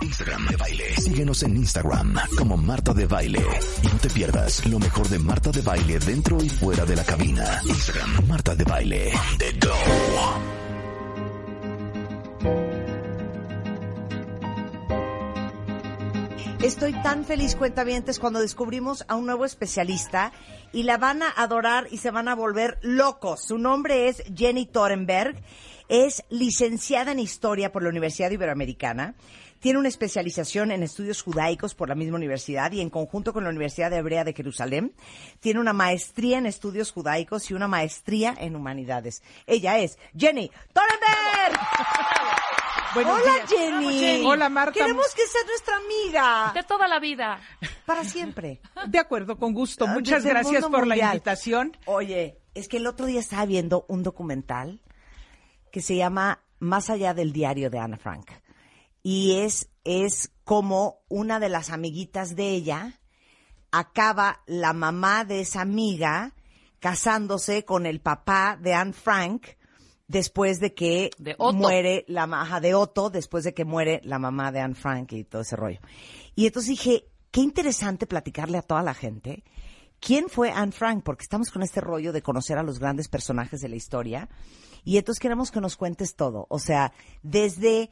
Instagram de baile. Síguenos en Instagram como Marta de Baile. Y no te pierdas lo mejor de Marta de Baile dentro y fuera de la cabina. Instagram Marta de Baile. The Go. Estoy tan feliz, cuentavientes, cuando descubrimos a un nuevo especialista y la van a adorar y se van a volver locos. Su nombre es Jenny Torenberg. Es licenciada en Historia por la Universidad Iberoamericana. Tiene una especialización en estudios judaicos por la misma universidad y en conjunto con la Universidad Hebrea de Jerusalén. Tiene una maestría en estudios judaicos y una maestría en humanidades. Ella es Jenny Torenberg. Buenos Hola días. Jenny. Hola Marta. Queremos que sea nuestra amiga. De toda la vida. Para siempre. De acuerdo, con gusto. Ah, Muchas desde gracias por la invitación. Oye, es que el otro día estaba viendo un documental que se llama Más allá del diario de Ana Frank. Y es, es como una de las amiguitas de ella acaba la mamá de esa amiga casándose con el papá de Anne Frank después de que De muere la maja de Otto, después de que muere la mamá de Anne Frank y todo ese rollo. Y entonces dije, qué interesante platicarle a toda la gente quién fue Anne Frank, porque estamos con este rollo de conocer a los grandes personajes de la historia. Y entonces queremos que nos cuentes todo. O sea, desde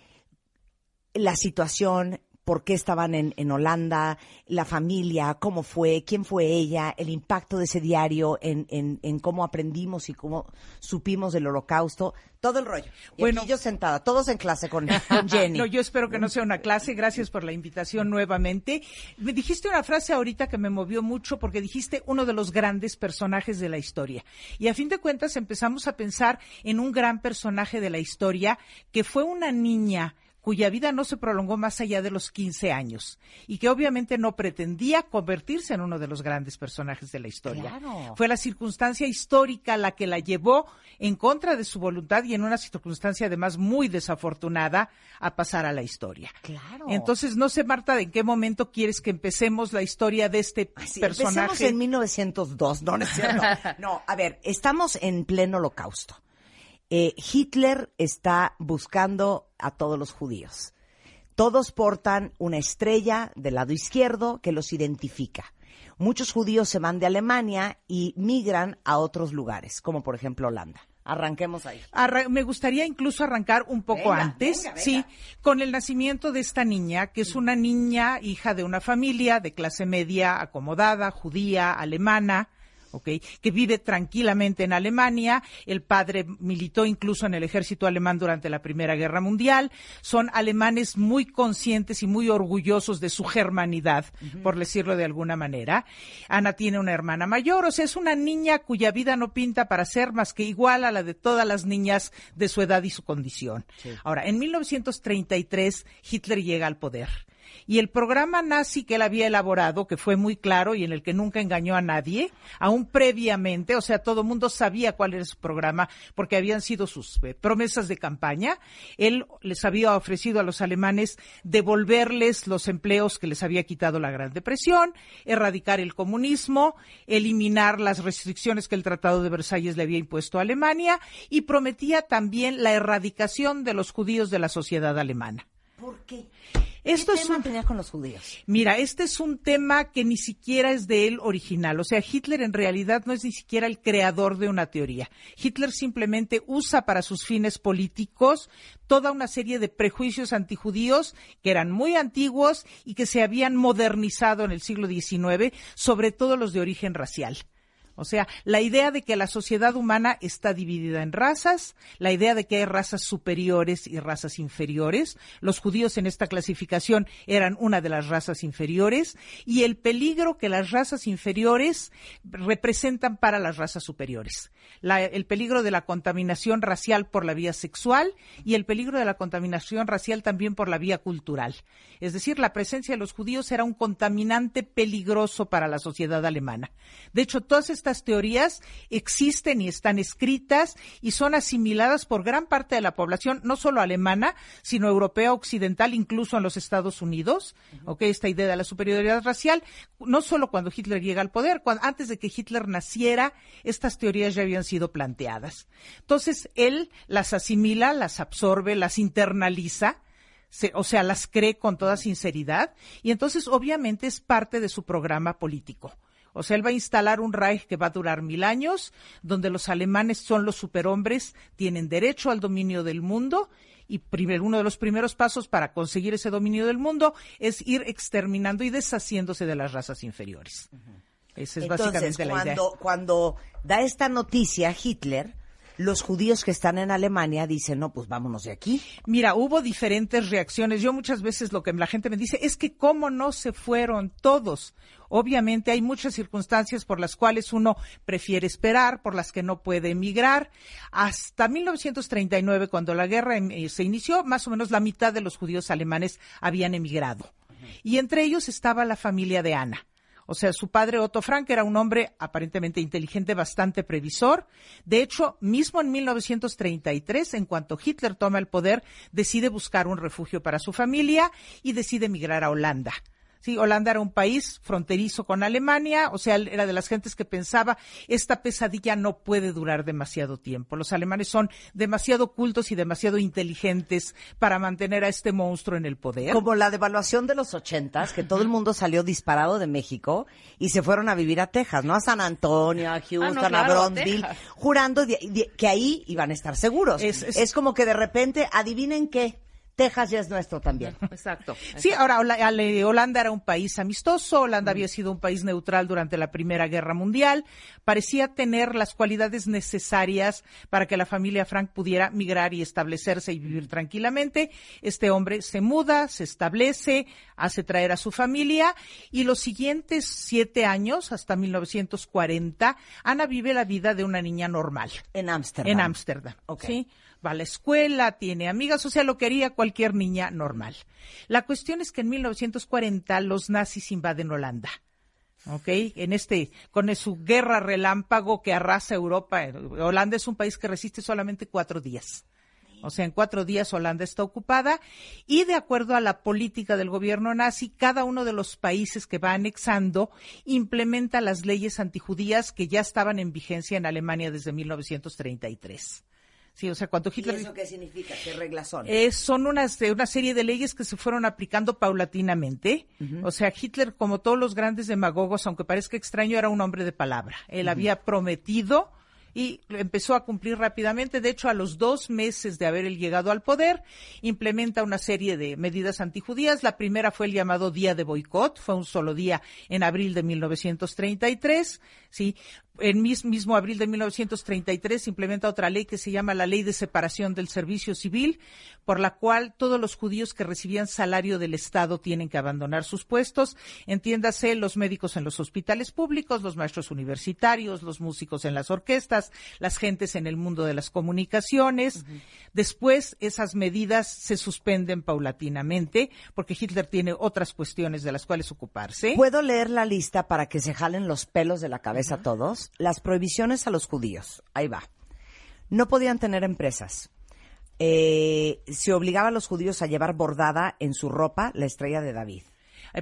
la situación, por qué estaban en, en Holanda, la familia, cómo fue, quién fue ella, el impacto de ese diario en, en, en cómo aprendimos y cómo supimos del holocausto, todo el rollo. Y Bueno. aquí yo sentada, todos en clase con, con Jenny. No, yo espero que no sea una clase. Gracias por la invitación nuevamente. Me dijiste una frase ahorita que me movió mucho porque dijiste uno de los grandes personajes de la historia. Y a fin de cuentas empezamos a pensar en un gran personaje de la historia que fue una niña cuya vida no se prolongó más allá de los 15 años y que obviamente no pretendía convertirse en uno de los grandes personajes de la historia. Claro. Fue la circunstancia histórica la que la llevó en contra de su voluntad y en una circunstancia además muy desafortunada a pasar a la historia. Claro. Entonces, no sé, Marta, de en qué momento quieres que empecemos la historia de este Sí, empecemos personaje. en 1902, no, no es cierto. No, a ver, estamos en pleno holocausto. Eh, Hitler está buscando a todos los judíos. Todos portan una estrella del lado izquierdo que los identifica. Muchos judíos se van de Alemania y migran a otros lugares, como por ejemplo Holanda. Arranquemos ahí. Arra- me gustaría incluso arrancar un poco Venga, antes, venga, venga. sí, con el nacimiento de esta niña, que es una niña hija de una familia de clase media acomodada, judía, alemana. ¿Ok? que vive tranquilamente en Alemania. El padre militó incluso en el ejército alemán durante la Primera Guerra Mundial. Son alemanes muy conscientes y muy orgullosos de su germanidad, por decirlo de alguna manera. Ana tiene una hermana mayor, o sea, es una niña cuya vida no pinta para ser más que igual a la de todas las niñas de su edad y su condición. Ahora, en 1933 Hitler llega al poder. Y el programa nazi que él había elaborado, que fue muy claro y en el que nunca engañó a nadie, aún previamente, o sea, todo el mundo sabía cuál era su programa porque habían sido sus eh, promesas de campaña, él les había ofrecido a los alemanes devolverles los empleos que les había quitado la Gran Depresión, erradicar el comunismo, eliminar las restricciones que el Tratado de Versalles le había impuesto a Alemania y prometía también la erradicación de los judíos de la sociedad alemana. ¿Por qué? Esto ¿Qué es tema un tenía con los judíos? Mira, este es un tema que ni siquiera es de él original. O sea, Hitler en realidad no es ni siquiera el creador de una teoría. Hitler simplemente usa para sus fines políticos toda una serie de prejuicios antijudíos que eran muy antiguos y que se habían modernizado en el siglo XIX, sobre todo los de origen racial. O sea, la idea de que la sociedad humana está dividida en razas, la idea de que hay razas superiores y razas inferiores, los judíos en esta clasificación eran una de las razas inferiores, y el peligro que las razas inferiores representan para las razas superiores. La- el peligro de la contaminación racial por la vía sexual y el peligro de la contaminación racial también por la vía cultural. Es decir, la presencia de los judíos era un contaminante peligroso para la sociedad alemana. De hecho, todas estas teorías existen y están escritas y son asimiladas por gran parte de la población, no solo alemana, sino europea occidental, incluso en los Estados Unidos. Esta idea de la superioridad racial, no solo cuando Hitler llega al poder, antes de que Hitler naciera, estas teorías ya habían sido planteadas. Entonces, él las asimila, las absorbe, las internaliza o sea, las cree con toda sinceridad y entonces obviamente es parte de su programa político. O sea, él va a instalar un Reich que va a durar mil años, donde los alemanes son los superhombres, tienen derecho al dominio del mundo y uno de los primeros pasos para conseguir ese dominio del mundo es ir exterminando y deshaciéndose de las razas inferiores. Esa es básicamente la idea. Cuando da esta noticia Hitler, los judíos que están en Alemania dicen, no, pues vámonos de aquí. Mira, hubo diferentes reacciones. Yo muchas veces lo que la gente me dice es que cómo no se fueron todos. Obviamente hay muchas circunstancias por las cuales uno prefiere esperar, por las que no puede emigrar. Hasta 1939, cuando la guerra em, eh, se inició, más o menos la mitad de los judíos alemanes habían emigrado. Y entre ellos estaba la familia de Ana. O sea, su padre Otto Frank era un hombre aparentemente inteligente, bastante previsor. De hecho, mismo en 1933, en cuanto Hitler toma el poder, decide buscar un refugio para su familia y decide emigrar a Holanda. Sí, Holanda era un país fronterizo con Alemania, o sea, era de las gentes que pensaba, esta pesadilla no puede durar demasiado tiempo. Los alemanes son demasiado cultos y demasiado inteligentes para mantener a este monstruo en el poder. Como la devaluación de los ochentas, que todo el mundo salió disparado de México y se fueron a vivir a Texas, ¿no? A San Antonio, a ah, Houston, a Bronzeville, jurando que ahí iban a estar seguros. es como que de repente, adivinen qué, Texas ya es nuestro también. Exacto. Sí, ahora Holanda era un país amistoso, Holanda había sido un país neutral durante la Primera Guerra Mundial, parecía tener las cualidades necesarias para que la familia Frank pudiera migrar y establecerse y vivir tranquilamente. Este hombre se muda, se establece, hace traer a su familia y los siguientes siete años, hasta 1940, Ana vive la vida de una niña normal. En Ámsterdam. En Ámsterdam. ¿sí? Va a la escuela, tiene amigas, o sea, lo que haría cualquier niña normal. La cuestión es que en 1940 los nazis invaden Holanda. ¿ok? En este, con su guerra relámpago que arrasa Europa. Holanda es un país que resiste solamente cuatro días. O sea, en cuatro días Holanda está ocupada y de acuerdo a la política del gobierno nazi, cada uno de los países que va anexando implementa las leyes antijudías que ya estaban en vigencia en Alemania desde 1933. Sí, o sea, cuando Hitler... ¿Y eso qué significa? ¿Qué reglas son? Eh, son unas, una serie de leyes que se fueron aplicando paulatinamente. O sea, Hitler, como todos los grandes demagogos, aunque parezca extraño, era un hombre de palabra. Él había prometido y empezó a cumplir rápidamente. De hecho, a los dos meses de haber llegado al poder, implementa una serie de medidas antijudías. La primera fue el llamado Día de Boicot, fue un solo día en abril de 1933, ¿sí? En mismo abril de 1933 implementa otra ley que se llama la Ley de Separación del Servicio Civil, por la cual todos los judíos que recibían salario del Estado tienen que abandonar sus puestos. Entiéndase los médicos en los hospitales públicos, los maestros universitarios, los músicos en las orquestas, las gentes en el mundo de las comunicaciones. Después, esas medidas se suspenden paulatinamente porque Hitler tiene otras cuestiones de las cuales ocuparse. ¿Puedo leer la lista para que se jalen los pelos de la cabeza todos? Las prohibiciones a los judíos. Ahí va. No podían tener empresas. Eh, se obligaba a los judíos a llevar bordada en su ropa la estrella de David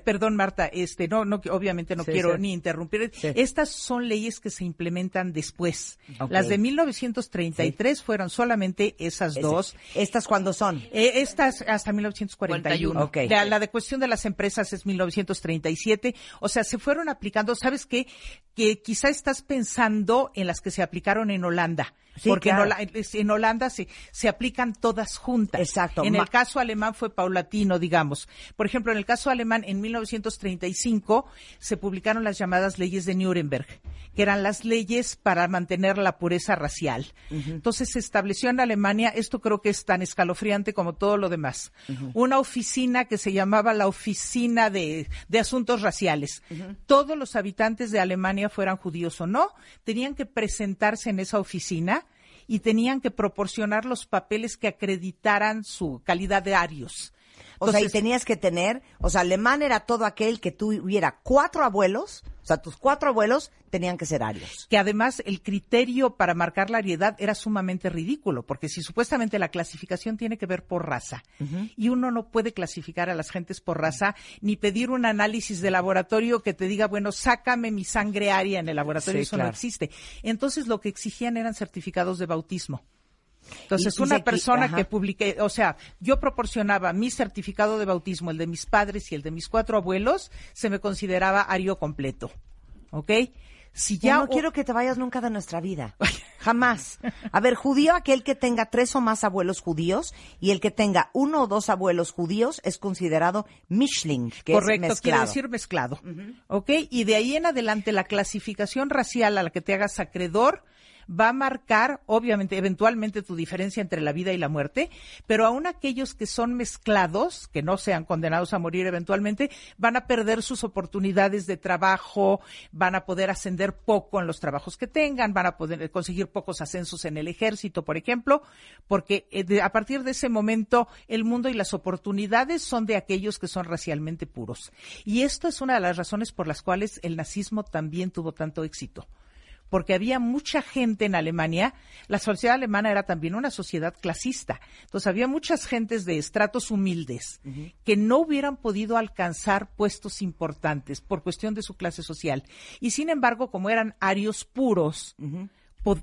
perdón, Marta, este, no, no, obviamente no quiero ni interrumpir. Estas son leyes que se implementan después. Las de 1933 fueron solamente esas dos. ¿Estas cuándo son? Eh, estas hasta 1941. La, la de cuestión de las empresas es 1937. O sea, se fueron aplicando, ¿sabes qué? Que quizá estás pensando en las que se aplicaron en Holanda porque en, Holanda, se, se aplican todas juntas. Exacto. En el caso alemán fue paulatino, digamos. Por ejemplo, en el caso alemán, en 1935 se publicaron las llamadas leyes de Nuremberg, que eran las leyes para mantener la pureza racial. Entonces se estableció en Alemania, esto creo que es tan escalofriante como todo lo demás, una oficina que se llamaba la Oficina de, de Asuntos Raciales. Todos los habitantes de Alemania, fueran judíos o no, tenían que presentarse en esa oficina y tenían que proporcionar los papeles que acreditaran su calidad de arios. O sea, y tenías que tener, o sea, alemán era todo aquel que tuviera cuatro abuelos o sea, tus cuatro abuelos tenían que ser arios. Que además el criterio para marcar la ariedad era sumamente ridículo, porque si supuestamente la clasificación tiene que ver por raza, y uno no puede clasificar a las gentes por raza, ni pedir un análisis de laboratorio que te diga, bueno, sácame mi sangre aria en el laboratorio, eso no existe. Entonces lo que exigían eran certificados de bautismo. Entonces, Y- una persona ajá. que publiqué, o sea, yo proporcionaba mi certificado de bautismo, el de mis padres y el de mis cuatro abuelos, se me consideraba ario completo. ¿Ok? Si Ya ya. no quiero que te vayas nunca de nuestra vida. Jamás. A ver, judío, aquel que tenga tres o más abuelos judíos y el que tenga uno o dos abuelos judíos es considerado Mishling, que Correcto, es mezclado. quiere decir mezclado. ¿Ok? Y de ahí en adelante la clasificación racial a la que te hagas acreedor va a marcar, obviamente, eventualmente tu diferencia entre la vida y la muerte, pero aún aquellos que son mezclados, que no sean condenados a morir eventualmente, van a perder sus oportunidades de trabajo, van a poder ascender poco en los trabajos que tengan, van a poder conseguir pocos ascensos en el ejército, por ejemplo, porque eh, a partir de ese momento el mundo y las oportunidades son de aquellos que son racialmente puros. Y esto es una de las razones por las cuales el nazismo también tuvo tanto éxito porque había mucha gente en Alemania, la sociedad alemana era también una sociedad clasista, entonces había muchas gentes de estratos humildes que no hubieran podido alcanzar puestos importantes por cuestión de su clase social. Y sin embargo, como eran arios puros,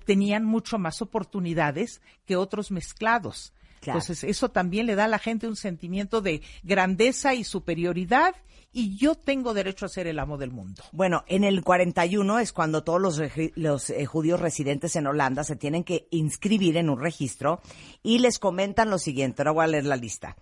tenían mucho más oportunidades que otros mezclados. Claro. Entonces, eso también le da a la gente un sentimiento de grandeza y superioridad y yo tengo derecho a ser el amo del mundo. Bueno, en el 41 es cuando todos los eh, judíos residentes en Holanda se tienen que inscribir en un registro y les comentan lo siguiente. Ahora voy a leer la lista.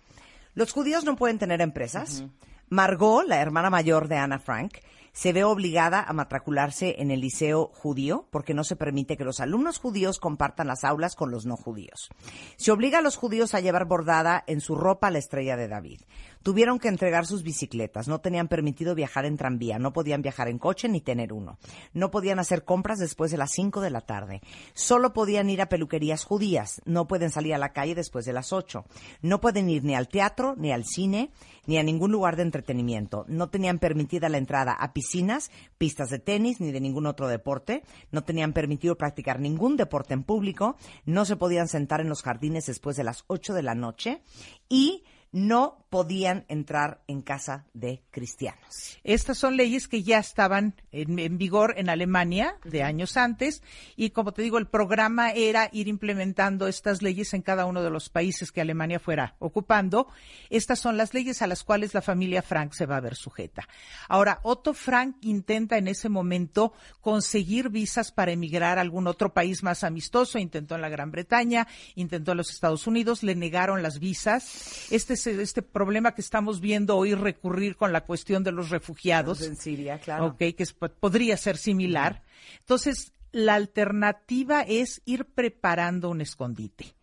Los judíos no pueden tener empresas. Margot, la hermana mayor de Ana Frank, se ve obligada a matricularse en el liceo judío porque no se permite que los alumnos judíos compartan las aulas con los no judíos. Se obliga a los judíos a llevar bordada en su ropa la estrella de David. Tuvieron que entregar sus bicicletas, no tenían permitido viajar en tranvía, no podían viajar en coche ni tener uno. No podían hacer compras después de las 5 de la tarde. Solo podían ir a peluquerías judías, no pueden salir a la calle después de las 8. No pueden ir ni al teatro, ni al cine, ni a ningún lugar de entretenimiento. No tenían permitida la entrada a piscinas, pistas de tenis, ni de ningún otro deporte. No tenían permitido practicar ningún deporte en público. No se podían sentar en los jardines después de las 8 de la noche. Y no podían entrar en casa de cristianos. Estas son leyes que ya estaban en, en vigor en Alemania de años antes y como te digo, el programa era ir implementando estas leyes en cada uno de los países que Alemania fuera ocupando. Estas son las leyes a las cuales la familia Frank se va a ver sujeta. Ahora, Otto Frank intenta en ese momento conseguir visas para emigrar a algún otro país más amistoso. Intentó en la Gran Bretaña, intentó en los Estados Unidos, le negaron las visas. Este es este problema que estamos viendo hoy recurrir con la cuestión de los refugiados. En Siria, claro. Ok, que es- podría ser similar. Entonces, la alternativa es ir preparando un escondite.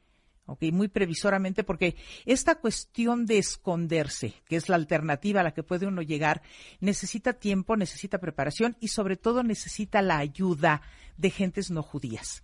Ok, muy previsoramente, porque esta cuestión de esconderse, que es la alternativa a la que puede uno llegar, necesita tiempo, necesita preparación y sobre todo necesita la ayuda de gentes no judías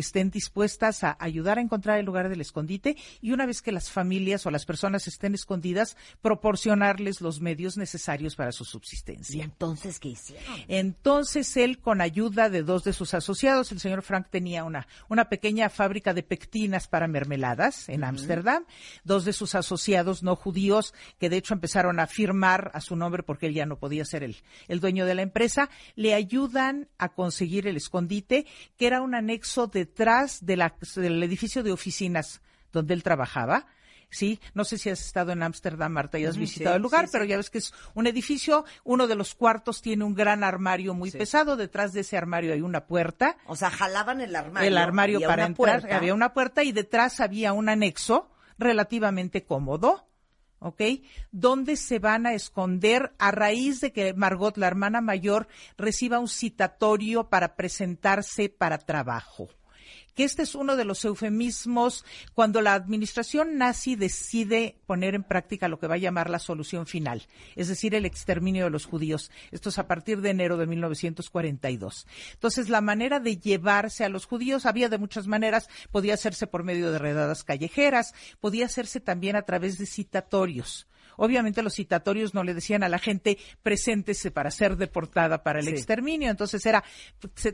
estén dispuestas a ayudar a encontrar el lugar del escondite y una vez que las familias o las personas estén escondidas, proporcionarles los medios necesarios para su ¿Y subsistencia. entonces qué hicieron? Entonces él, con ayuda de dos de sus asociados, el señor Frank tenía una, una pequeña fábrica de pectinas para mermeladas en Ámsterdam. Dos de sus asociados no judíos, que de hecho empezaron a firmar a su nombre porque él ya no podía ser el, el dueño de la empresa, le ayudan a conseguir el escondite, que era un anexo detrás de la- del edificio de oficinas donde él trabajaba. Sí, no sé si has estado en Ámsterdam, Marta, y has visitado sí, el lugar, sí, pero sí. ya ves que es un edificio, uno de los cuartos tiene un gran armario muy pesado, detrás de ese armario hay una puerta, O sea, jalaban el armario. el armario había para entrar, puerta. había una puerta y detrás había un anexo relativamente cómodo, ¿ok? Donde se van a esconder a raíz de que Margot, la hermana mayor, reciba un citatorio para presentarse para trabajo que este es uno de los eufemismos cuando la administración nazi decide poner en práctica lo que va a llamar la solución final, es decir, el exterminio de los judíos. Esto es a partir de enero de 1942. Entonces, la manera de llevarse a los judíos había de muchas maneras, podía hacerse por medio de redadas callejeras, podía hacerse también a través de citatorios. Obviamente los citatorios no le decían a la gente preséntese para ser deportada para el exterminio, entonces era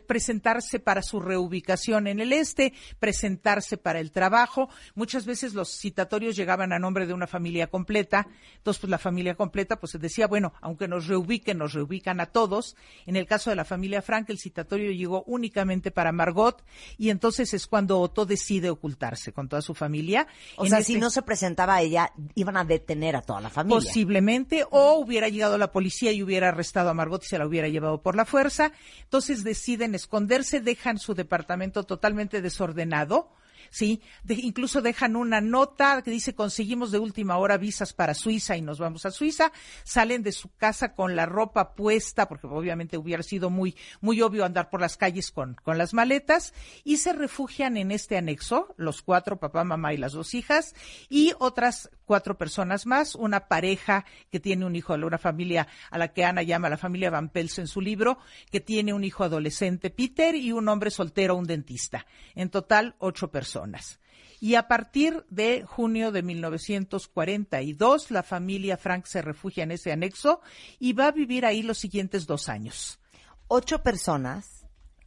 presentarse para su reubicación en el este, presentarse para el trabajo. Muchas veces los citatorios llegaban a nombre de una familia completa, entonces pues la familia completa pues se decía, bueno, aunque nos reubiquen, nos reubican a todos. En el caso de la familia Frank, el citatorio llegó únicamente para Margot y entonces es cuando Otto decide ocultarse con toda su familia. O sea, si este no se presentaba a ella, iban a detener a toda la Posiblemente, o hubiera llegado la policía y hubiera arrestado a Margot y se la hubiera llevado por la fuerza. Entonces deciden esconderse, dejan su departamento totalmente desordenado ¿sí? incluso dejan una nota que dice conseguimos de última hora visas para Suiza y nos vamos a Suiza, salen de su casa con la ropa puesta, porque obviamente hubiera sido muy, muy obvio andar por las calles con, con las maletas, y se refugian en este anexo, los cuatro, papá, mamá y las dos hijas, y otras cuatro personas más, una pareja que tiene un hijo, una familia a la que Ana llama la familia Van Pels en su libro, que tiene un hijo adolescente, Peter, y un hombre soltero, un dentista. En total, ocho personas. Y a partir de junio de 1942, la familia Frank se refugia en ese anexo y va a vivir ahí los siguientes dos años. Ocho personas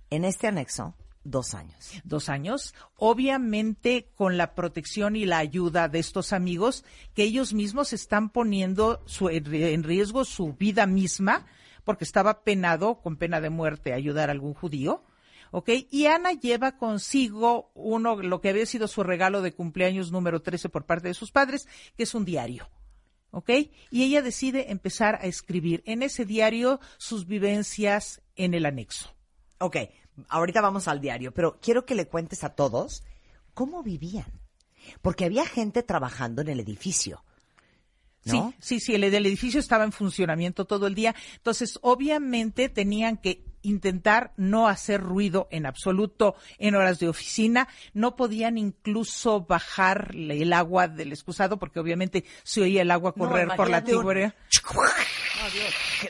en este anexo Dos años. Dos años. Obviamente con la protección y la ayuda de estos amigos que ellos mismos están poniendo en riesgo su vida misma porque estaba penado con pena de muerte ayudar a algún judío. ¿ok? Y Ana lleva consigo uno, lo que había sido su regalo de cumpleaños número 13 por parte de sus padres, que es un diario. ¿Ok? Y ella decide empezar a escribir en ese diario sus vivencias en el anexo. Ok, ahorita vamos al diario, pero quiero que le cuentes a todos cómo vivían. Porque había gente trabajando en el edificio. ¿no? Sí, sí, sí, el, el edificio estaba en funcionamiento todo el día. Entonces, obviamente tenían que intentar no hacer ruido en absoluto en horas de oficina. No podían incluso bajar el agua del excusado porque obviamente se oía el agua correr por la tubería.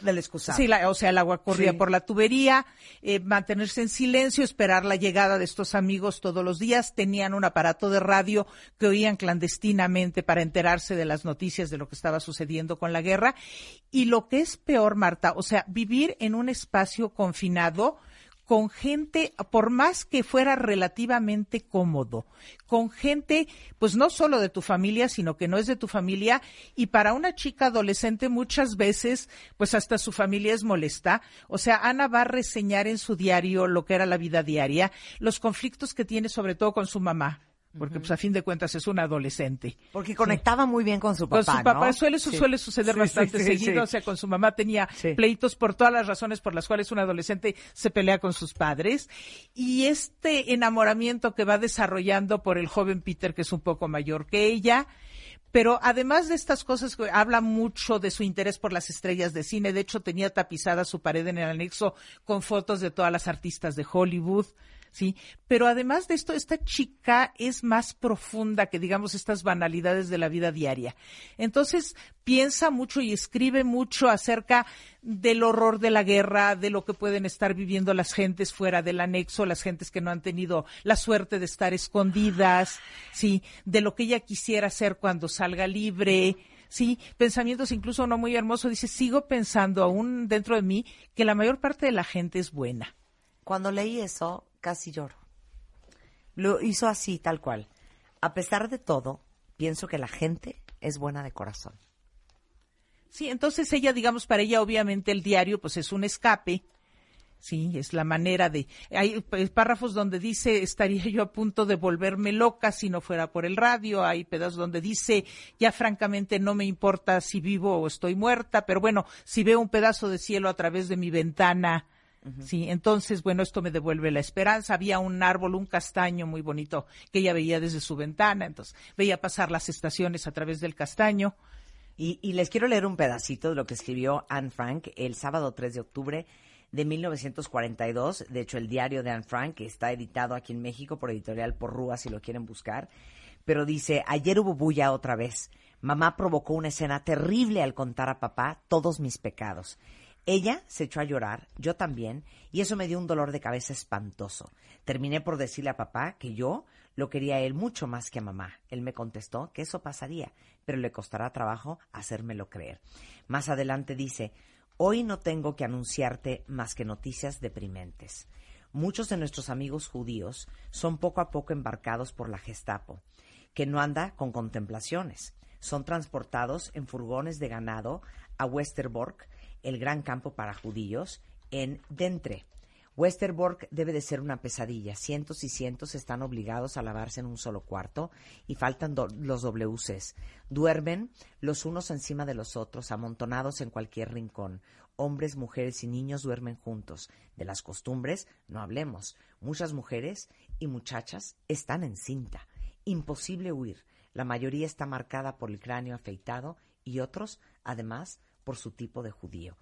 Del excusado. Sí, o sea, el agua corría por la tubería. Eh, mantenerse en silencio, esperar la llegada de estos amigos todos los días. Tenían un aparato de radio que oían clandestinamente para enterarse de las noticias de lo que estaba sucediendo con la guerra. Y lo que es peor, Marta, o sea, vivir en un espacio confinado con gente, por más que fuera relativamente cómodo, con gente, pues no solo de tu familia, sino que no es de tu familia, y para una chica adolescente muchas veces, pues hasta su familia es molesta. O sea, Ana va a reseñar en su diario lo que era la vida diaria, los conflictos que tiene sobre todo con su mamá, porque pues a fin de cuentas es un adolescente. Porque conectaba muy bien con su papá. Con su papá suele, suele suceder bastante seguido, o sea, con su mamá tenía pleitos por todas las razones por las cuales un adolescente se pelea con sus padres. Y este enamoramiento que va desarrollando por el joven Peter, que es un poco mayor que ella, pero además de estas cosas, habla mucho de su interés por las estrellas de cine. De hecho, tenía tapizada su pared en el anexo con fotos de todas las artistas de Hollywood. ¿Sí? Pero además de esto, esta chica es más profunda que, digamos, estas banalidades de la vida diaria. Entonces, piensa mucho y escribe mucho acerca del horror de la guerra, de lo que pueden estar viviendo las gentes fuera del anexo, las gentes que no han tenido la suerte de estar escondidas, ¿sí? De lo que ella quisiera hacer cuando salga libre. Sí, pensamientos incluso no muy hermosos. Dice, sigo pensando aún dentro de mí que la mayor parte de la gente es buena. Cuando leí eso, casi lloro. Lo hizo así, tal cual. A pesar de todo, pienso que la gente es buena de corazón. Sí, entonces ella, digamos, para ella obviamente el diario pues es un escape. Sí, es la manera de... Hay párrafos donde dice, estaría yo a punto de volverme loca si no fuera por el radio. Hay pedazos donde dice, ya francamente no me importa si vivo o estoy muerta, pero bueno, si veo un pedazo de cielo a través de mi ventana, Sí, entonces, bueno, esto me devuelve la esperanza. Había un árbol, un castaño muy bonito que ella veía desde su ventana, entonces veía pasar las estaciones a través del castaño. Y, y les quiero leer un pedacito de lo que escribió Anne Frank el sábado 3 de octubre de 1942. De hecho, el diario de Anne Frank está editado aquí en México por editorial Porrúa, si lo quieren buscar. Pero dice, ayer hubo bulla otra vez. Mamá provocó una escena terrible al contar a papá todos mis pecados. Ella se echó a llorar, yo también, y eso me dio un dolor de cabeza espantoso. Terminé por decirle a papá que yo Lo quería él mucho más que a mamá. Él me contestó que eso pasaría, pero le costará trabajo hacérmelo creer. Más adelante dice, hoy no tengo que anunciarte más que noticias deprimentes. Muchos de nuestros amigos judíos son poco a poco embarcados por la Gestapo, que no anda con contemplaciones. Son transportados en furgones de ganado a Westerbork, el gran campo para judíos, en Dentre. Westerbork debe de ser una pesadilla. Cientos y cientos están obligados a lavarse en un solo cuarto y faltan los WCs. Duermen los unos encima de los otros, amontonados en cualquier rincón. Hombres, mujeres y niños duermen juntos. De las costumbres no hablemos. Muchas mujeres y muchachas están en cinta. Imposible huir. La mayoría está marcada por el cráneo afeitado y otros, además, por su tipo de judío.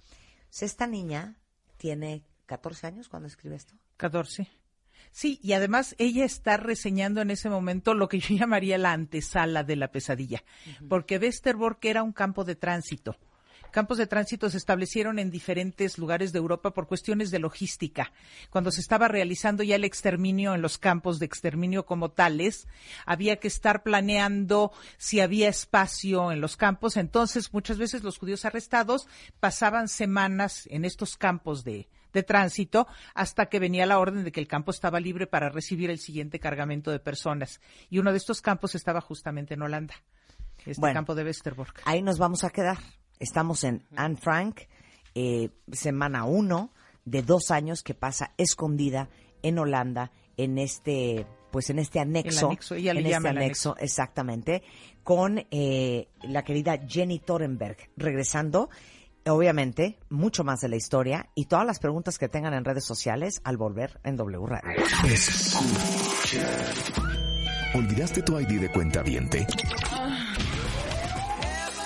esta niña tiene 14 años cuando escribe esto. 14. Sí, y además ella está reseñando en ese momento lo que yo llamaría la antesala de la pesadilla, porque Westerbork era un campo de tránsito campos de tránsito se establecieron en diferentes lugares de Europa por cuestiones de logística. Cuando se estaba realizando ya el exterminio en los campos de exterminio como tales, había que estar planeando si había espacio en los campos. Entonces, muchas veces los judíos arrestados pasaban semanas en estos campos de, tránsito hasta que venía la orden de que el campo estaba libre para recibir el siguiente cargamento de personas. Y uno de estos campos estaba justamente en Holanda, este campo de Westerbork. Ahí nos vamos a quedar. Estamos en Anne Frank, eh, semana uno de dos años que pasa escondida en Holanda en este pues en este anexo, en este anexo, exactamente, con eh, la querida Jenny Torenberg, regresando, obviamente, mucho más de la historia y todas las preguntas que tengan en redes sociales al volver en W Radio. ¿Olvidaste tu ID de cuenta viente?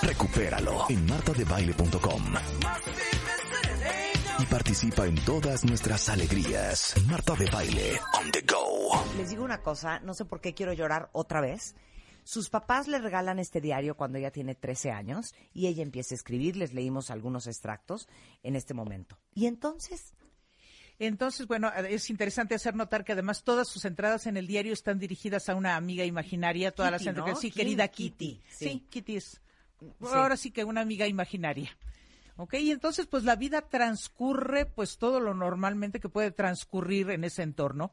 Recupéralo en martadebaile.com. Y participa en todas nuestras alegrías. Marta de Baile on the go. Les digo una cosa, no sé por qué quiero llorar otra vez. Sus papás le regalan este diario cuando ella tiene 13 años y ella empieza a escribir. Les leímos algunos extractos en este momento. ¿Y entonces? Entonces, bueno, es interesante hacer notar que además todas sus entradas en el diario están dirigidas a una amiga imaginaria, todas las entradas. Sí, querida Kitty. Sí. Kitty es Ahora sí que una amiga imaginaria. ¿Ok? Y entonces, pues la vida transcurre, pues todo lo normalmente que puede transcurrir en ese entorno.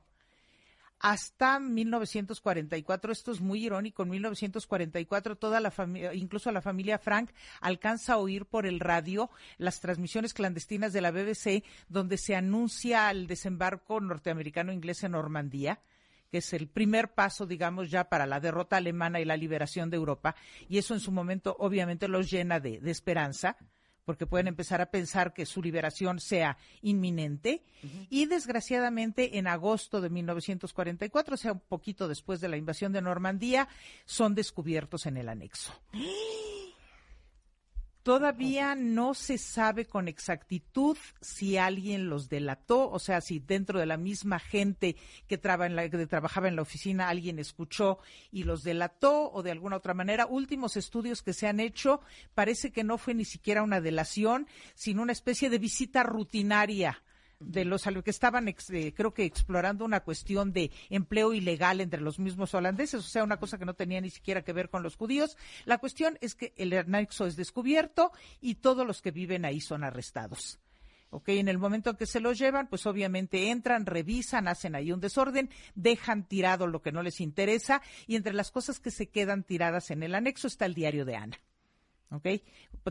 Hasta 1944, esto es muy irónico, en 1944 toda la familia, incluso la familia Frank, alcanza a oír por el radio las transmisiones clandestinas de la BBC donde se anuncia el desembarco norteamericano-inglés en Normandía que es el primer paso, digamos, ya para la derrota alemana y la liberación de Europa. Y eso en su momento obviamente los llena de, esperanza porque pueden empezar a pensar que su liberación sea inminente. Y desgraciadamente, en agosto de 1944, o sea, un poquito después de la invasión de Normandía, son descubiertos en el anexo. Todavía no se sabe con exactitud si alguien los delató, o sea, si dentro de la misma gente que, que, trabajaba en la oficina alguien escuchó y los delató o de alguna otra manera. Últimos estudios que se han hecho parece que no fue ni siquiera una delación, sino una especie de visita rutinaria de los que estaban, eh, creo que explorando una cuestión de empleo ilegal entre los mismos holandeses, o sea, una cosa que no tenía ni siquiera que ver con los judíos. La cuestión es que el anexo es descubierto y todos los que viven ahí son arrestados. ¿ok? En el momento en que se los llevan, pues obviamente entran, revisan, hacen ahí un desorden, dejan tirado lo que no les interesa y entre las cosas que se quedan tiradas en el anexo está el diario de Ana. ¿ok?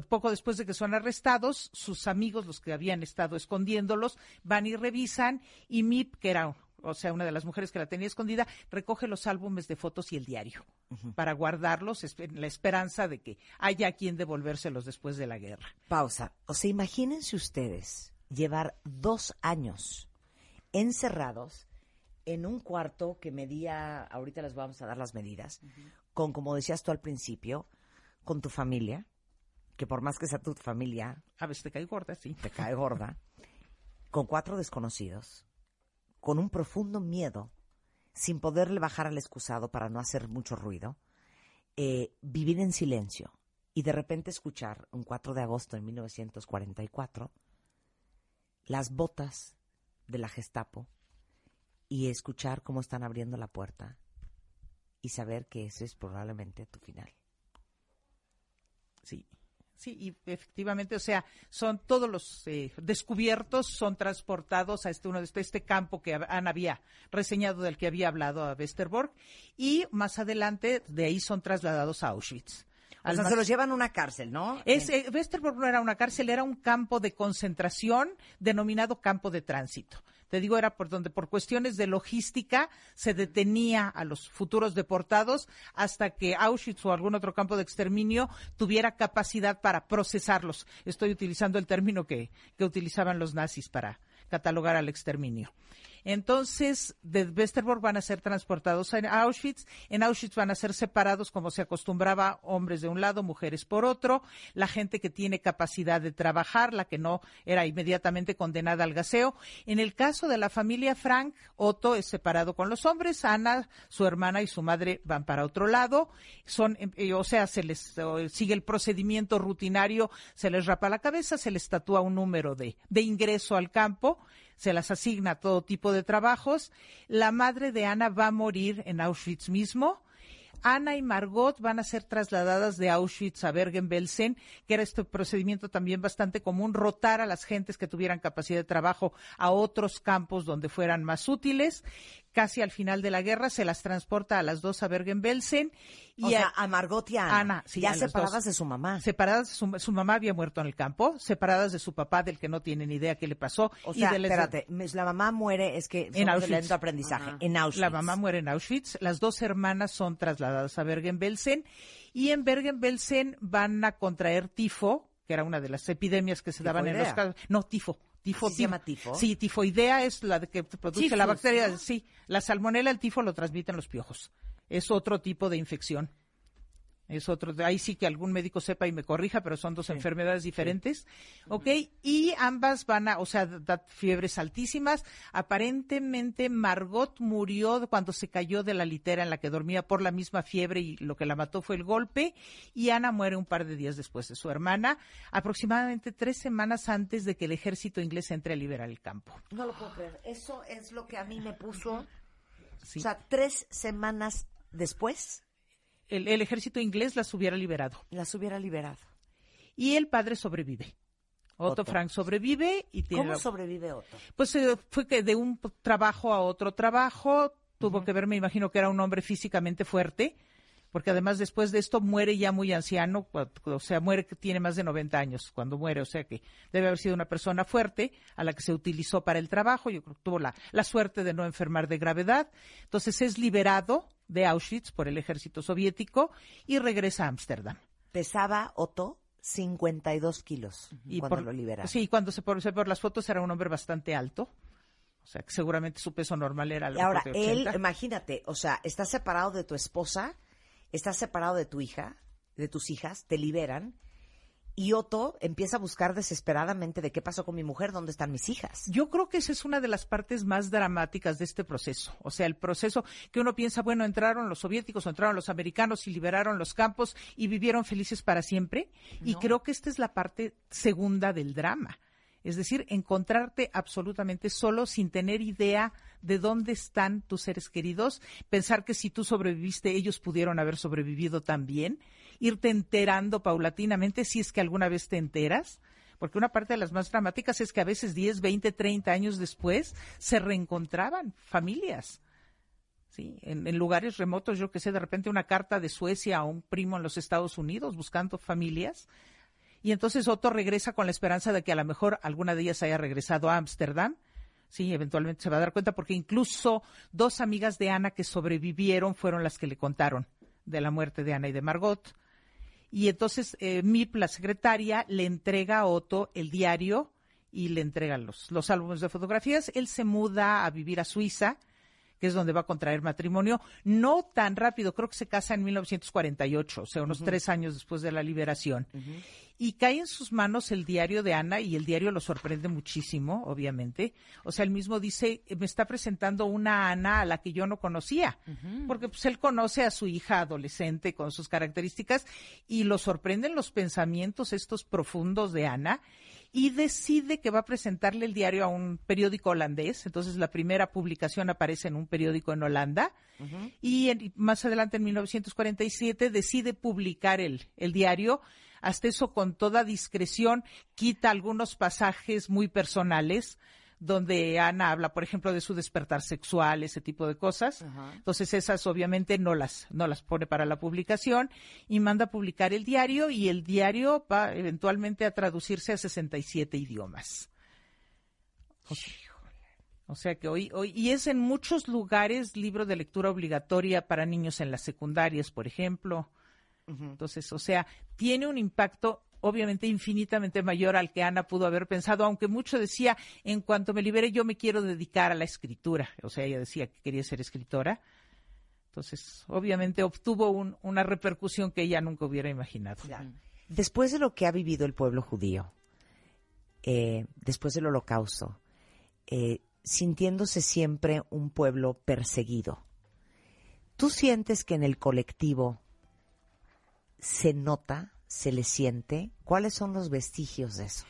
Poco después de que son arrestados, sus amigos, los que habían estado escondiéndolos, van y revisan y Mip, que era o sea, una de las mujeres que la tenía escondida, recoge los álbumes de fotos y el diario para guardarlos en la esperanza de que haya quien devolvérselos después de la guerra. Pausa. O sea, imagínense ustedes llevar dos años encerrados en un cuarto que medía, ahorita les vamos a dar las medidas, con, como decías tú al principio, con tu familia, que por más que sea tu familia... A veces te cae gorda, sí. Te cae gorda. con cuatro desconocidos, con un profundo miedo, sin poderle bajar al excusado para no hacer mucho ruido, eh, vivir en silencio y de repente escuchar, un 4 de agosto de 1944, las botas de la Gestapo y escuchar cómo están abriendo la puerta y saber que ese es probablemente tu final. Sí. Sí, y efectivamente, o sea, son todos los eh, descubiertos son transportados a este uno de este, este campo que Ana había reseñado del que había hablado a Westerbork y más adelante de ahí son trasladados a Auschwitz. O sea, se los llevan a una cárcel, ¿no? Es, eh, Westerbork no era una cárcel, era un campo de concentración denominado campo de tránsito. Te digo, era por donde por cuestiones de logística se detenía a los futuros deportados hasta que Auschwitz o algún otro campo de exterminio tuviera capacidad para procesarlos. Estoy utilizando el término que, que utilizaban los nazis para catalogar al exterminio. Entonces, de Westerbork van a ser transportados a Auschwitz. En Auschwitz van a ser separados, como se acostumbraba, hombres de un lado, mujeres por otro. La gente que tiene capacidad de trabajar, la que no era inmediatamente condenada al gaseo. En el caso de la familia Frank, Otto es separado con los hombres. Ana, su hermana y su madre van para otro lado. Son, eh, o sea, se les sigue el procedimiento rutinario, se les rapa la cabeza, se les tatúa un número de, de ingreso al campo se las asigna todo tipo de trabajos. La madre de Ana va a morir en Auschwitz mismo. Ana y Margot van a ser trasladadas de Auschwitz a Bergen-Belsen, que era este procedimiento también bastante común, rotar a las gentes que tuvieran capacidad de trabajo a otros campos donde fueran más útiles casi al final de la guerra, se las transporta a las dos a Bergen-Belsen. Y a, Margot y a Ana. ya separadas de su mamá. Separadas, su, su, mamá había muerto en el campo, separadas de su papá, del que no tienen idea qué le pasó. O sea, espérate, la mamá muere, es que en Auschwitz. aprendizaje, en Auschwitz. La mamá muere en Auschwitz, las dos hermanas son trasladadas a Bergen-Belsen, y en Bergen-Belsen van a contraer tifo, que era una de las epidemias que se daban en los casos. No, tifo Tifo, ¿Se llama tifo? Sí, tifoidea es la de que produce la bacteria. Sí, la salmonela, el tifo lo transmiten los piojos. Es otro tipo de infección. Es otro, ahí sí que algún médico sepa y me corrija, pero son dos enfermedades diferentes. ¿Ok? Y ambas van a, o sea, da fiebres altísimas. Aparentemente Margot murió cuando se cayó de la litera en la que dormía por la misma fiebre y lo que la mató fue el golpe. Y Ana muere un par de días después de su hermana, aproximadamente tres semanas antes de que el ejército inglés entre a liberar el campo. No lo puedo creer. Eso es lo que a mí me puso. O sea, tres semanas después el, ejército inglés las hubiera liberado. Las hubiera liberado. Y el padre sobrevive. Otto, Frank sobrevive y tiene. ¿Cómo sobrevive Otto? Pues eh, fue que de un trabajo a otro trabajo tuvo que ver, me imagino que era un hombre físicamente fuerte, porque además después de esto muere ya muy anciano, o sea, muere que tiene más de 90 años cuando muere, o sea que debe haber sido una persona fuerte a la que se utilizó para el trabajo, yo creo que tuvo la, la suerte de no enfermar de gravedad, entonces es liberado de Auschwitz por el ejército soviético y regresa a Ámsterdam. Pesaba Otto 52 kilos y cuando lo liberaron. Sí, cuando se por, por las fotos era un hombre bastante alto. O sea, que seguramente su peso normal era algo Y ahora, él, imagínate, o sea, estás separado de tu esposa, estás separado de tu hija, de tus hijas, te liberan y Otto empieza a buscar desesperadamente de qué pasó con mi mujer, dónde están mis hijas. Yo creo que esa es una de las partes más dramáticas de este proceso. O sea, el proceso que uno piensa, bueno, entraron los soviéticos, entraron los americanos y liberaron los campos y vivieron felices para siempre. Y creo que esta es la parte segunda del drama. Es decir, encontrarte absolutamente solo sin tener idea de dónde están tus seres queridos, pensar que si tú sobreviviste, ellos pudieron haber sobrevivido también, irte enterando paulatinamente si es que alguna vez te enteras, porque una parte de las más dramáticas es que a veces 10, 20, 30 años después se reencontraban familias. ¿sí? En, lugares remotos, yo que sé, de repente una carta de Suecia a un primo en los Estados Unidos buscando familias y entonces Otto regresa con la esperanza de que a lo mejor alguna de ellas haya regresado a Ámsterdam. Sí, eventualmente se va a dar cuenta porque incluso dos amigas de Ana que sobrevivieron fueron las que le contaron de la muerte de Ana y de Margot. Y entonces eh, Mip, la secretaria, le entrega a Otto el diario y le entrega los, los álbumes de fotografías. Él se muda a vivir a Suiza que es donde va a contraer matrimonio, no tan rápido, creo que se casa en 1948, o sea, unos tres años después de la liberación. Y cae en sus manos el diario de Ana y el diario lo sorprende muchísimo, obviamente. O sea, él mismo dice, me está presentando una Ana a la que yo no conocía, porque pues él conoce a su hija adolescente con sus características y lo sorprenden los pensamientos estos profundos de Ana y decide que va a presentarle el diario a un periódico holandés. Entonces la primera publicación aparece en un periódico en Holanda y más adelante en 1947 decide publicar el, el diario. Hasta eso con toda discreción quita algunos pasajes muy personales donde Ana habla, por ejemplo, de su despertar sexual, ese tipo de cosas. Entonces esas obviamente no las, no las pone para la publicación y manda a publicar el diario y el diario va eventualmente a traducirse a 67 idiomas. O sea que hoy, hoy, y es en muchos lugares libro de lectura obligatoria para niños en las secundarias, por ejemplo. Entonces, o sea, tiene un impacto obviamente infinitamente mayor al que Ana pudo haber pensado, aunque mucho decía, en cuanto me libere yo me quiero dedicar a la escritura. O sea, ella decía que quería ser escritora. Entonces, obviamente obtuvo una repercusión que ella nunca hubiera imaginado. Después de lo que ha vivido el pueblo judío, eh, después del holocausto, eh, sintiéndose siempre un pueblo perseguido, ¿tú sientes que en el colectivo se nota se le siente? ¿Cuáles son los vestigios de eso?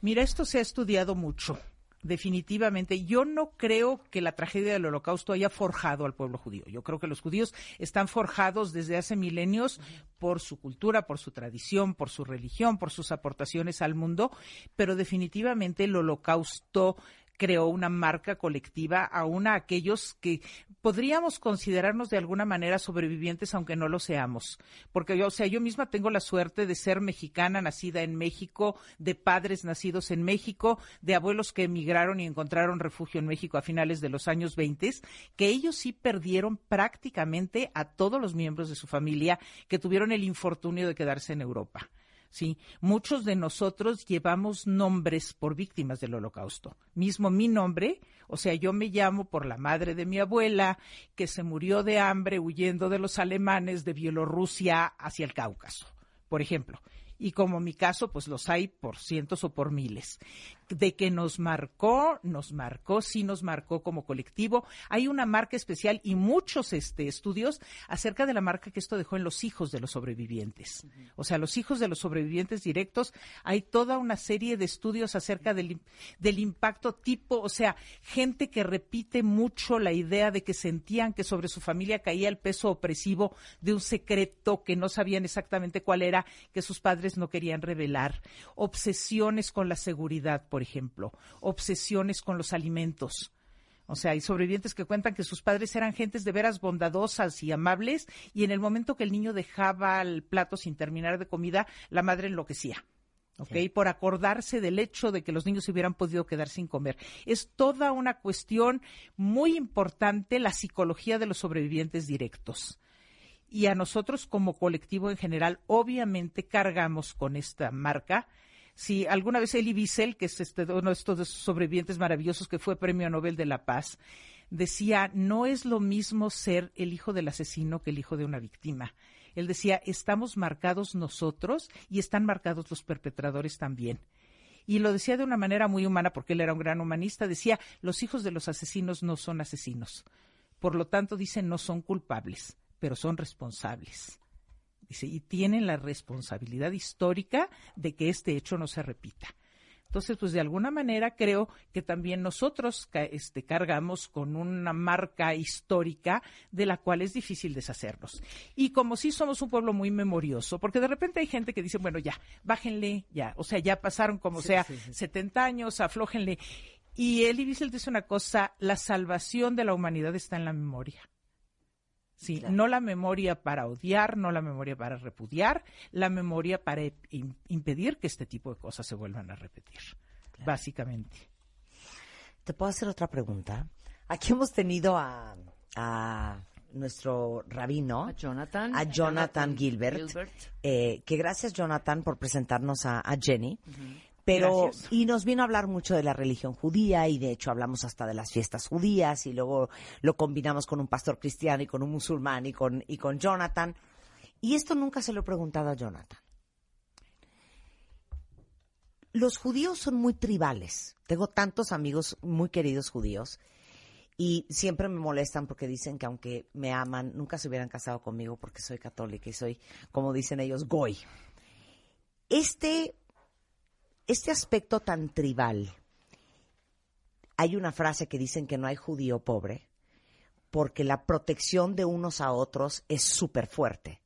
Mira, esto se ha estudiado mucho. Definitivamente, yo no creo que la tragedia del holocausto haya forjado al pueblo judío. Yo creo que los judíos están forjados desde hace milenios por su cultura, por su tradición, por su religión, por sus aportaciones al mundo, pero definitivamente el holocausto creó una marca colectiva aún a aquellos que podríamos considerarnos de alguna manera sobrevivientes aunque no lo seamos. Porque yo, o sea, yo misma tengo la suerte de ser mexicana, nacida en México, de padres nacidos en México, de abuelos que emigraron y encontraron refugio en México a finales de los años 20, que ellos sí perdieron prácticamente a todos los miembros de su familia que tuvieron el infortunio de quedarse en Europa. Sí, muchos de nosotros llevamos nombres por víctimas del holocausto. Mismo mi nombre, o sea, yo me llamo por la madre de mi abuela, que se murió de hambre huyendo de los alemanes de Bielorrusia hacia el Cáucaso, por ejemplo y como mi caso, pues los hay por cientos o por miles. De que nos marcó, nos marcó, sí nos marcó como colectivo. Hay una marca especial y muchos este, estudios acerca de la marca que esto dejó en los hijos de los sobrevivientes. O sea, los hijos de los sobrevivientes directos, hay toda una serie de estudios acerca del, del impacto tipo, o sea, gente que repite mucho la idea de que sentían que sobre su familia caía el peso opresivo de un secreto que no sabían exactamente cuál era, que sus padres no querían revelar, obsesiones con la seguridad, por ejemplo, obsesiones con los alimentos. O sea, hay sobrevivientes que cuentan que sus padres eran gentes de veras bondadosas y amables y en el momento que el niño dejaba el plato sin terminar de comida, la madre enloquecía. ¿ok? Por acordarse del hecho de que los niños se hubieran podido quedar sin comer. Es toda una cuestión muy importante la psicología de los sobrevivientes directos y a nosotros como colectivo en general, obviamente cargamos con esta marca. Si alguna vez Elie Wiesel, que es este, uno de estos sobrevivientes maravillosos que fue Premio Nobel de la Paz, decía, no es lo mismo ser el hijo del asesino que el hijo de una víctima. Él decía, estamos marcados nosotros y están marcados los perpetradores también. Y lo decía de una manera muy humana porque él era un gran humanista. Decía, los hijos de los asesinos no son asesinos. Por lo tanto, dice, no son culpables pero son responsables. Dice, y tienen la responsabilidad histórica de que este hecho no se repita. Entonces, pues de alguna manera creo que también nosotros este, cargamos con una marca histórica de la cual es difícil deshacernos. Y como si somos un pueblo muy memorioso, porque de repente hay gente que dice, bueno, ya, bájenle, ya, o sea, ya pasaron como sea 70 años, aflójenle. Y Elie Wiesel dice una cosa, la salvación de la humanidad está en la memoria. Sí, no la memoria para odiar, no la memoria para repudiar, la memoria para impedir que este tipo de cosas se vuelvan a repetir, básicamente. ¿Te puedo hacer otra pregunta? Aquí hemos tenido a, nuestro rabino, a Jonathan, a Jonathan, Gilbert, Eh, que gracias Jonathan por presentarnos a, Jenny. Pero, y nos vino a hablar mucho de la religión judía y de hecho hablamos hasta de las fiestas judías y luego lo combinamos con un pastor cristiano y con un musulmán y con, y con Jonathan. Y esto nunca se lo he preguntado a Jonathan. Los judíos son muy tribales. Tengo tantos amigos muy queridos judíos y siempre me molestan porque dicen que aunque me aman, nunca se hubieran casado conmigo porque soy católica y soy, como dicen ellos, goy. Este este aspecto tan tribal, hay una frase que dicen que no hay judío pobre porque la protección de unos a otros es súper fuerte.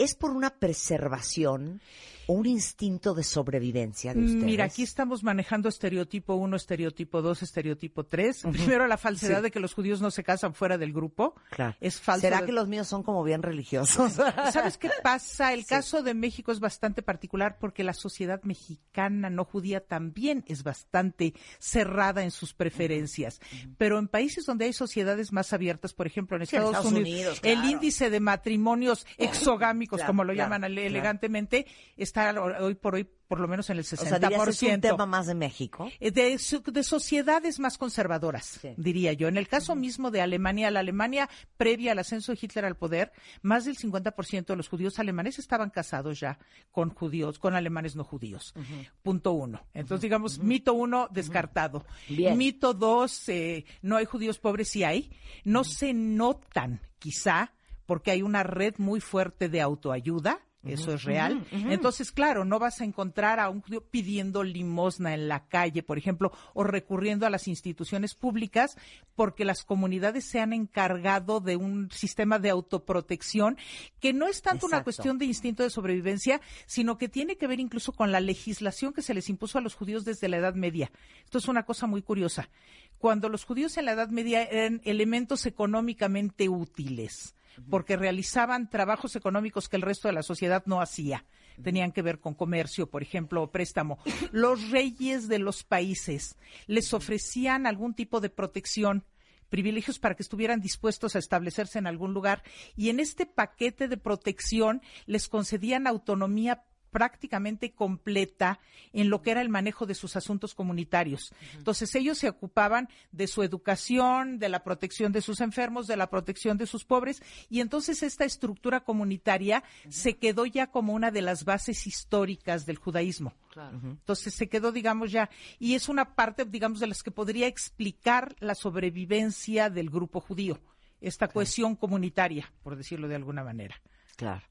¿Es por una preservación o un instinto de sobrevivencia de ustedes? Mira, aquí estamos manejando estereotipo 1, estereotipo 2, estereotipo 3. Primero, la falsedad de que los judíos no se casan fuera del grupo. Claro. Es falso. ¿Será de- que los míos son como bien religiosos? ¿Sabes qué pasa? El caso de México es bastante particular porque la sociedad mexicana no judía también es bastante cerrada en sus preferencias. Pero en países donde hay sociedades más abiertas, por ejemplo en Sí, en Estados, Unidos, el índice de matrimonios exogámicos, Claro, como lo claro, llaman elegantemente, está hoy por hoy por lo menos en el 60%. O sea, dirías es un tema más de México. Eh, de, de sociedades más conservadoras, Sí. diría yo. En el caso mismo de Alemania, la Alemania previa al ascenso de Hitler al poder, más del 50% de los judíos alemanes estaban casados ya con judíos, con alemanes no judíos. Punto uno. Entonces, digamos, mito uno, descartado. Bien. Mito dos, eh, no hay judíos pobres, sí hay. No se notan, quizá, porque hay una red muy fuerte de autoayuda. Eso es real. Entonces, claro, no vas a encontrar a un judío pidiendo limosna en la calle, por ejemplo, o recurriendo a las instituciones públicas, porque las comunidades se han encargado de un sistema de autoprotección que no es tanto una cuestión de instinto de sobrevivencia, sino que tiene que ver incluso con la legislación que se les impuso a los judíos desde la Edad Media. Esto es una cosa muy curiosa. Cuando los judíos en la Edad Media eran elementos económicamente útiles, porque realizaban trabajos económicos que el resto de la sociedad no hacía. Tenían que ver con comercio, por ejemplo, o préstamo. Los reyes de los países les ofrecían algún tipo de protección privilegios para que estuvieran dispuestos a establecerse en algún lugar y en este paquete de protección les concedían autonomía prácticamente completa en lo que era el manejo de sus asuntos comunitarios. Entonces ellos se ocupaban de su educación, de la protección de sus enfermos, de la protección de sus pobres y entonces esta estructura comunitaria se quedó ya como una de las bases históricas del judaísmo. Entonces se quedó, digamos, ya, y es una parte, digamos, de las que podría explicar la sobrevivencia del grupo judío, esta cohesión comunitaria, por decirlo de alguna manera. Claro.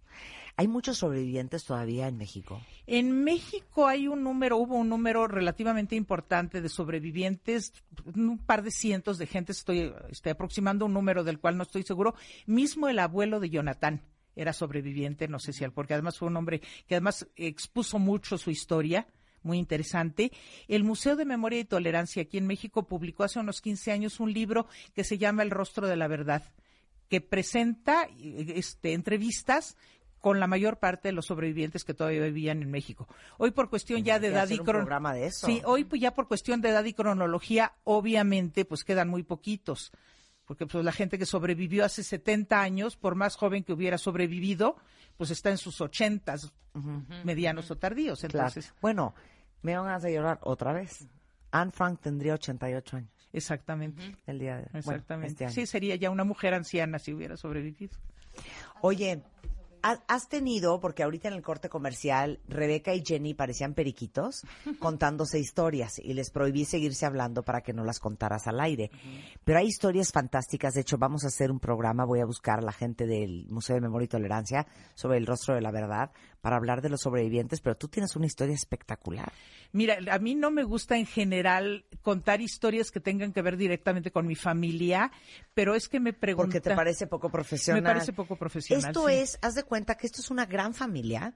¿Hay muchos sobrevivientes todavía en México? En México hay un número, hubo un número relativamente importante de sobrevivientes, un par de cientos de gente, estoy, estoy aproximando un número del cual no estoy seguro. Mismo el abuelo de Jonathan era sobreviviente, no sé si porque además fue un hombre que además expuso mucho su historia. Muy interesante. El Museo de Memoria y Tolerancia aquí en México publicó hace unos 15 años un libro que se llama El rostro de la verdad, que presenta este, entrevistas con la mayor parte de los sobrevivientes que todavía vivían en México. Hoy por cuestión ya de edad y un cron- programa de eso. Sí, hoy pues ya por cuestión de edad y cronología, obviamente pues quedan muy poquitos. Porque pues la gente que sobrevivió hace 70 años, por más joven que hubiera sobrevivido, pues está en sus ochentas, medianos o tardíos. Claro. Entonces, Bueno, me van a llorar otra vez. Anne Frank tendría 88 años exactamente. el día de bueno, Exactamente. este año. sí, sería ya una mujer anciana si hubiera sobrevivido. Oye, ¿ha- ¿has tenido, porque ahorita en el corte comercial, Rebeca y Jenny parecían periquitos contándose historias y les prohibí seguirse hablando para que no las contaras al aire. Pero hay historias fantásticas. De hecho, vamos a hacer un programa, voy a buscar a la gente del Museo de Memoria y Tolerancia sobre el rostro de la verdad para hablar de los sobrevivientes, pero tú tienes una historia espectacular. Mira, a mí no me gusta en general contar historias que tengan que ver directamente con mi familia, pero es que me preguntan. Porque te parece poco profesional. Me parece poco profesional, Esto sí. es, haz de cuenta que esto es una gran familia.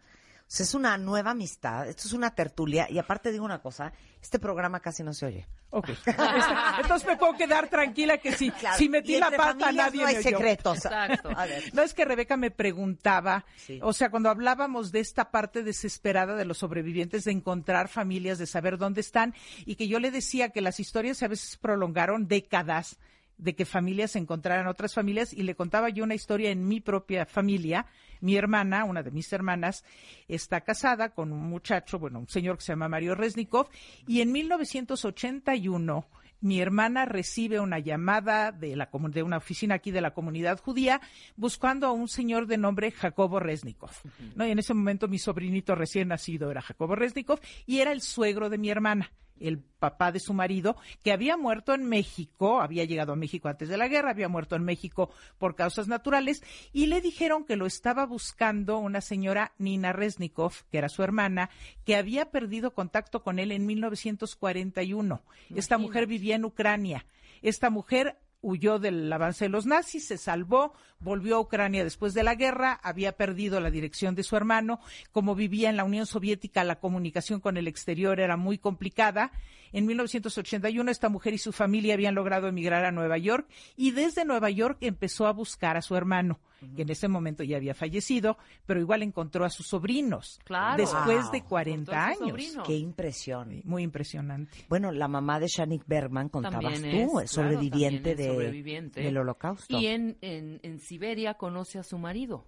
O sea, es una nueva amistad, esto es una tertulia y aparte digo una cosa, este programa casi no se oye. Ok. Entonces me puedo quedar tranquila que si, si metí Y la pata nadie no hay me oyó. secretos. Exacto. A ver. No es que Rebeca me preguntaba, Sí. o sea, cuando hablábamos de esta parte desesperada de los sobrevivientes, de encontrar familias, de saber dónde están, y que yo le decía que las historias a veces prolongaron décadas de que familias encontraran otras familias y le contaba yo una historia en mi propia familia. Mi hermana, una de mis hermanas, está casada con un muchacho, bueno, un señor que se llama Mario Resnikov, y en 1981 mi hermana recibe una llamada de, la, de una oficina aquí de la comunidad judía buscando a un señor de nombre Jacobo Resnikov. ¿no? Y en ese momento mi sobrinito recién nacido era Jacobo Resnikov y era el suegro de mi hermana. El papá de su marido, que había muerto en México, había llegado a México antes de la guerra, había muerto en México por causas naturales, y le dijeron que lo estaba buscando una señora Nina Resnikov, que era su hermana, que había perdido contacto con él en 1941. Esta mujer vivía en Ucrania. Esta mujer huyó del avance de los nazis, se salvó, volvió a Ucrania después de la guerra, había perdido la dirección de su hermano, como vivía en la Unión Soviética, la comunicación con el exterior era muy complicada. En 1981 esta mujer y su familia habían logrado emigrar a Nueva York y desde Nueva York empezó a buscar a su hermano, que en ese momento ya había fallecido, pero igual encontró a sus sobrinos. Claro. Después Wow. de 40 Encontró a sus años. sobrinos. Qué impresión. Muy impresionante. Bueno, la mamá de Shanik Bergman contabas También tú, es, claro, de, sobreviviente. del holocausto. Y en, en, en Siberia conoce a su marido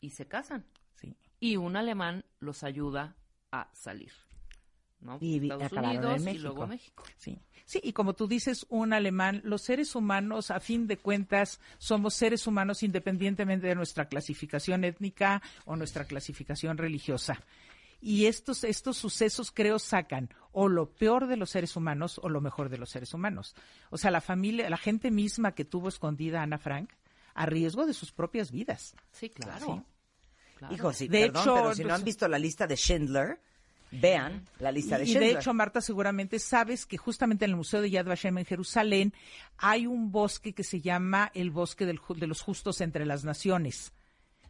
y se casan. Sí. Y un alemán los ayuda a salir. ¿No? Y Estados en Unidos y México. luego México. Sí. Sí, y como tú dices, un alemán, los seres humanos, a fin de cuentas, somos seres humanos independientemente de nuestra clasificación étnica o nuestra clasificación religiosa. Y estos, estos sucesos creo sacan o lo peor de los seres humanos o lo mejor de los seres humanos. O sea, la familia, la gente misma que tuvo escondida a Ana Frank a riesgo de sus propias vidas. Sí, claro. Sí. Claro. Hijo, sí, De perdón, hecho, pero si no han visto la lista de Schindler, vean la lista de Y Schindler. de hecho, Marta, seguramente sabes que justamente en el Museo de Yad Vashem en Jerusalén hay un bosque que se llama el Bosque del de los Justos entre las Naciones.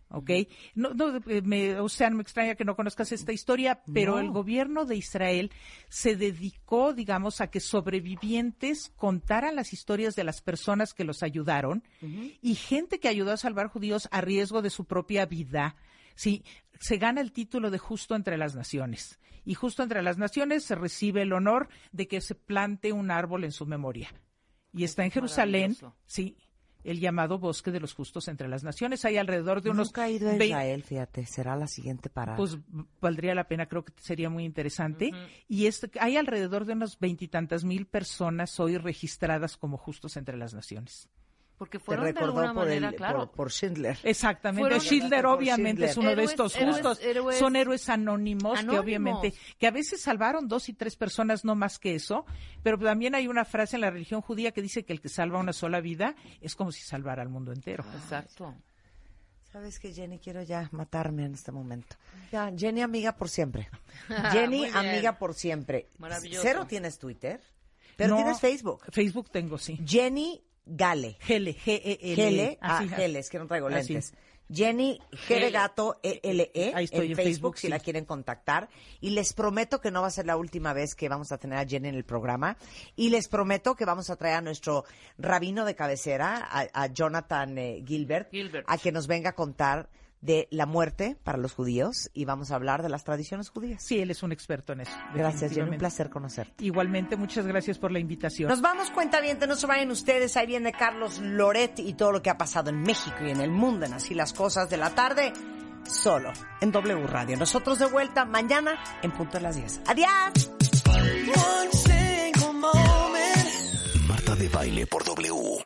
¿Ok? No, no, eh, me, o sea, no me extraña que no conozcas esta historia, pero No. el gobierno de Israel se dedicó, digamos, a que sobrevivientes contaran las historias de las personas que los ayudaron y gente que ayudó a salvar judíos a riesgo de su propia vida. Sí, se gana el título de justo entre las naciones. Y justo entre las naciones se recibe el honor de que se plante un árbol en su memoria. Y está en Jerusalén, sí, el llamado Bosque de los Justos entre las Naciones. Hay alrededor de unos... Nunca he ido a Israel, fíjate, será la siguiente parada. Pues valdría la pena, creo que sería muy interesante. Y este, hay alrededor de unos veintitantas mil personas hoy registradas como justos entre las naciones. Porque Te fueron de recordó alguna por, manera, el, claro. por, por Schindler. Exactamente. Fueron- Schindler obviamente Schindler. es uno de estos héroes- justos. héroes Son héroes anónimos, que obviamente, que a veces salvaron dos y tres personas, no más que eso. Pero también hay una frase en la religión judía que dice que el que salva una sola vida es como si salvara al mundo entero. Exacto. ¿Sabes qué, Jenny? Quiero ya matarme en este momento. Ya, Jenny, amiga por siempre. Jenny, amiga por siempre. Maravilloso. Cero tienes Twitter, pero No, tienes Facebook. Facebook tengo, sí. Jenny Gale. Gele, G-E-L. Gele, ah, Gele, es que no traigo lentes. Jenny G de gato E-L-E Ahí estoy en en Facebook, Facebook, si sí. la quieren contactar. Y les prometo que no va a ser la última vez que vamos a tener a Jenny en el programa. Y les prometo que vamos a traer a nuestro rabino de cabecera, a, a Jonathan eh, Gilbert, Gilbert. a que nos venga a contar de la muerte para los judíos y vamos a hablar de las tradiciones judías. Sí, él es un experto en eso. Gracias, Jenny, un placer conocerte. Igualmente, muchas gracias por la invitación. Nos vamos, cuenta bien, no se vayan ustedes. Ahí viene Carlos Loret y todo lo que ha pasado en México y en el mundo en así las cosas de la tarde, solo en W Radio. Nosotros de vuelta mañana en punto de las 10. ¡Adiós! Marta de baile por W.